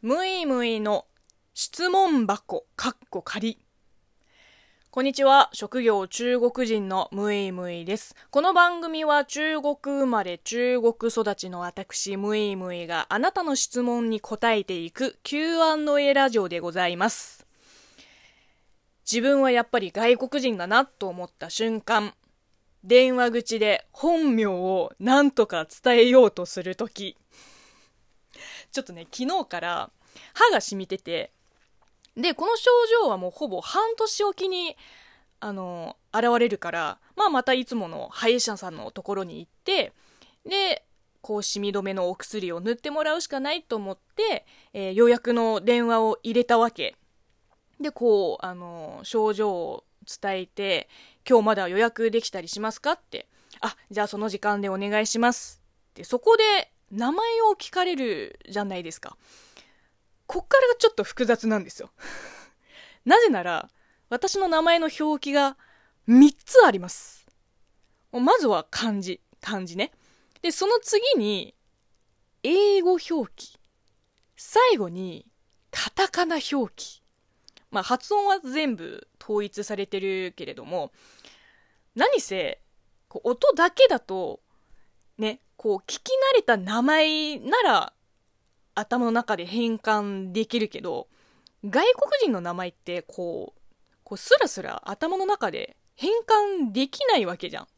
むいむいの質問箱かっこ仮。こんにちは。職業中国人のむいむいです。この番組は中国生まれ中国育ちの私むいむいがあなたの質問に答えていく Q&A ラジオでございます。自分はやっぱり外国人だなと思った瞬間、電話口で本名を何とか伝えようとするとき、ちょっとね、昨日から歯が染みてて、で、この症状はもうほぼ半年おきに、あの、現れるから、まあまたいつもの歯医者さんのところに行って、で、こう、シミ止めのお薬を塗ってもらうしかないと思って、えー、予約の電話を入れたわけ。で、こう、あの、症状を伝えて、今日まだ予約できたりしますかって、あ、じゃあその時間でお願いします。って、そこで名前を聞かれるじゃないですか。こっからがちょっと複雑なんですよ。なぜなら、私の名前の表記が3つあります。まずは漢字、漢字ね。で、その次に、英語表記。最後に、カタカナ表記。まあ、発音は全部統一されてるけれども、何せ、音だけだと、ね、こう、聞き慣れた名前なら、頭の中で変換できるけど、外国人の名前って、こう、こうスラスラ頭の中で変換できないわけじゃん。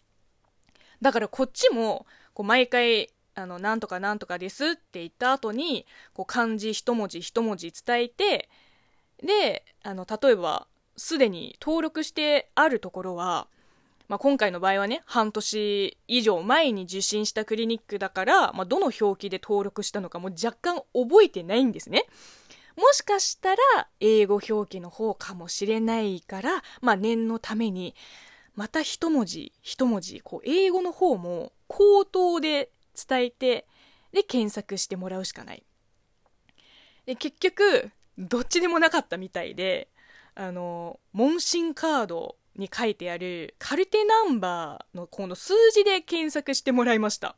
だからこっちも、こう毎回、あの、なんとかなんとかですって言った後に、こう漢字一文字一文字伝えて、で、あの、例えば、すでに登録してあるところは、まあ、今回の場合はね、半年以上前に受診したクリニックだから、まあ、どの表記で登録したのかも若干覚えてないんですね。もしかしたら、英語表記の方かもしれないから、まあ、念のために、また一文字一文字、こう、英語の方も口頭で伝えて、で、検索してもらうしかない。で、結局、どっちでもなかったみたいで、あの、問診カードに書いてあるカルテナンバーのこの数字で検索してもらいました。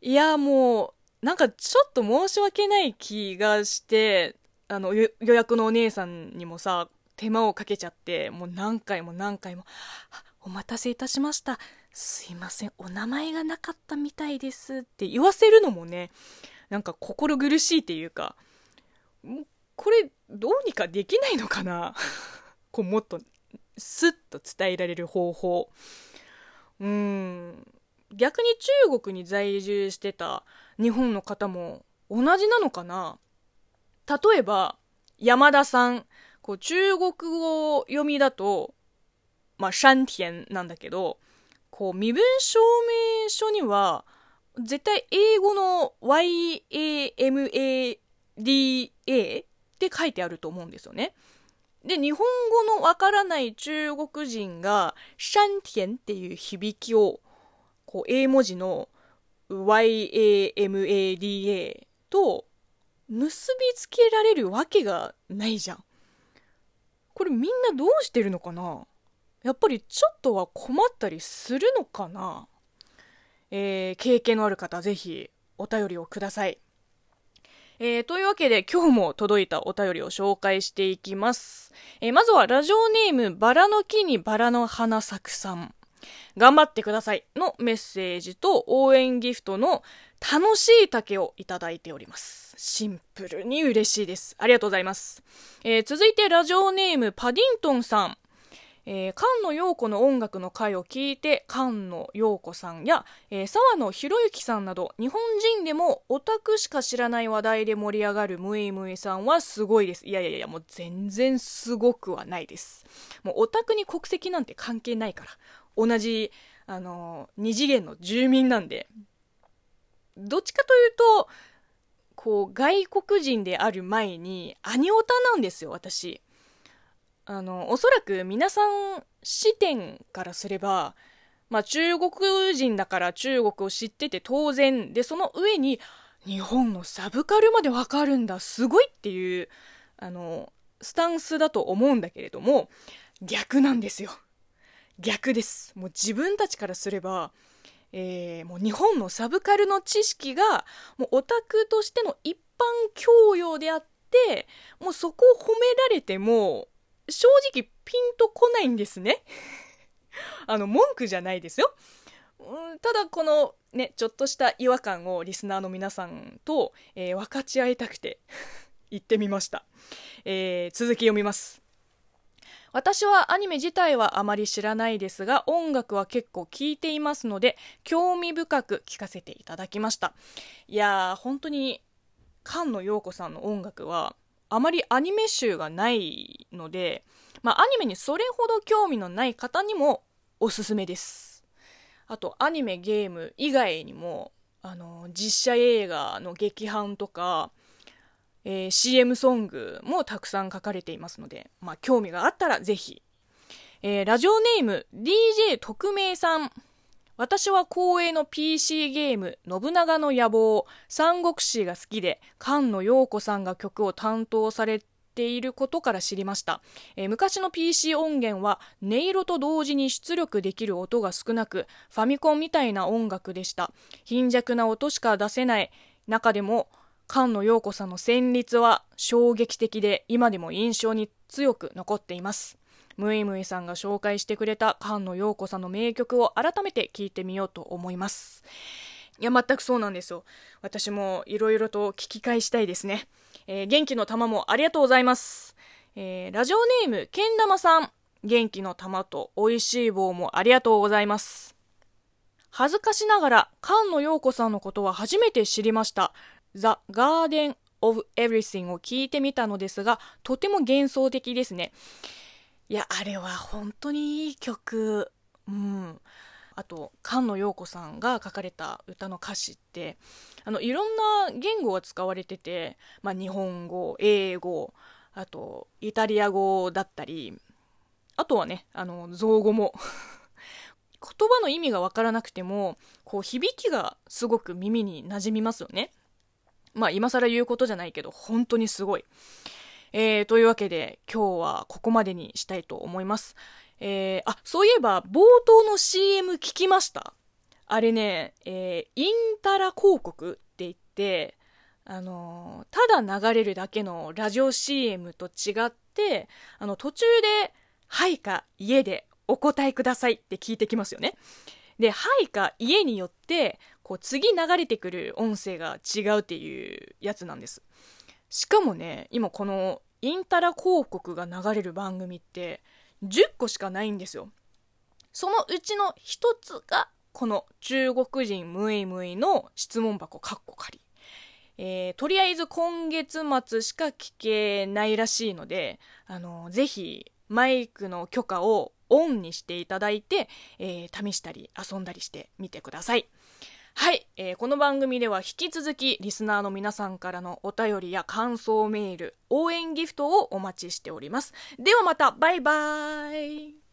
いや、もう、なんかちょっと申し訳ない気がして、あの、予約のお姉さんにもさ、手間をかけちゃって、もう何回も何回も、お待たせいたしました。すいません、お名前がなかったみたいですって言わせるのもね、なんか心苦しいっていうか、これどうにかできないのかな？こうもっとスッと伝えられる方法。うん。逆に中国に在住してた日本の方も同じなのかな？例えば、山田さん。こう中国語読みだと、まあ、シャンティエンなんだけど、こう、身分証明書には、絶対英語の YAMADA って書いてあると思うんですよね。で、日本語のわからない中国人が、シャンティエンっていう響きを、こう、英文字の YAMADA と結びつけられるわけがないじゃん。これみんなどうしてるのかな？やっぱりちょっとは困ったりするのかな？えー、経験のある方ぜひお便りをください。えー、というわけで今日も届いたお便りを紹介していきます。えー、まずはラジオネームバラの木にバラの花咲くさん。頑張ってくださいのメッセージと応援ギフトの楽しい竹をいただいております。シンプルに嬉しいです。ありがとうございます。えー、続いてラジオネームパディントンさん。えー、菅野陽子の音楽の回を聞いて、菅野陽子さんや、えー、沢野博之さんなど、日本人でもオタクしか知らない話題で盛り上がるムイムイさんはすごいです。いやいやいや、もう全然すごくはないです。もうオタクに国籍なんて関係ないから。同じ、あのー、二次元の住民なんで。どっちかというと、こう、外国人である前に、アニオタなんですよ、私。あの、おそらく皆さん視点からすれば、まあ中国人だから中国を知ってて当然で、その上に日本のサブカルまでわかるんだ、すごいっていう、あの、スタンスだと思うんだけれども、逆なんですよ。逆です。もう自分たちからすれば、えー、もう日本のサブカルの知識がもうオタクとしての一般教養であってもうそこを褒められても正直ピンとこないんですね。あの文句じゃないですよ。ただこのねちょっとした違和感をリスナーの皆さんと、えー、分かち合いたくて 言ってみました、えー、続き読みます。私はアニメ自体はあまり知らないですが音楽は結構聴いていますので興味深く聴かせていただきました。いやー本当に菅野陽子さんの音楽はあまりアニメ集がないので、まあ、アニメにそれほど興味のない方にもおすすめですあとアニメゲーム以外にもあの実写映画の劇伴とかえー、CM ソングもたくさん書かれていますので、まあ、興味があったらぜひ。えー、ラジオネーム DJ 特命さん。私は光栄の PC ゲーム、信長の野望、三国志が好きで、菅野陽子さんが曲を担当されていることから知りました、えー、昔の PC 音源は音色と同時に出力できる音が少なくファミコンみたいな音楽でした。貧弱な音しか出せない中でも菅野陽子さんの旋律は衝撃的で今でも印象に強く残っています。ムイムイさんが紹介してくれた菅野陽子さんの名曲を改めて聴いてみようと思います。いや全くそうなんですよ。私もいろいろと聞き返したいですね、えー、元気の玉もありがとうございます、えー、ラジオネームけん玉さん。元気の玉と美味しい棒もありがとうございます。恥ずかしながら菅野陽子さんのことは初めて知りました。The Garden of Everything を聞いてみたのですが、とても幻想的ですね。いや、あれは本当にいい曲。うん。あと、菅野陽子さんが書かれた歌の歌詞って、あの、いろんな言語が使われてて、まあ、日本語、英語、あと、イタリア語だったり、あとはね、あの、造語も 言葉の意味がわからなくても、こう、響きがすごく耳に馴染みますよね。まあ今更言うことじゃないけど、本当にすごい。えー、というわけで今日はここまでにしたいと思います。えー、あ、そういえば冒頭の CM 聞きました？あれね、えー、インタラ広告って言って、あのー、ただ流れるだけのラジオ CM と違って、あの、途中で、はいか家でお答えくださいって聞いてきますよね。で、はいか家によって、こう次流れてくる音声が違うっていうやつなんです。しかもね、今このインタラ広告が流れる番組って10個しかないんですよ。そのうちの一つがこの中国人ムイムイの質問箱カッコ仮。えー、とりあえず今月末しか聞けないらしいので、あの、ぜひマイクの許可をオンにしていただいて、えー、試したり遊んだりしてみてください。はい、えー、この番組では引き続きリスナーの皆さんからのお便りや感想メール、応援ギフトをお待ちしております。ではまた、バイバーイ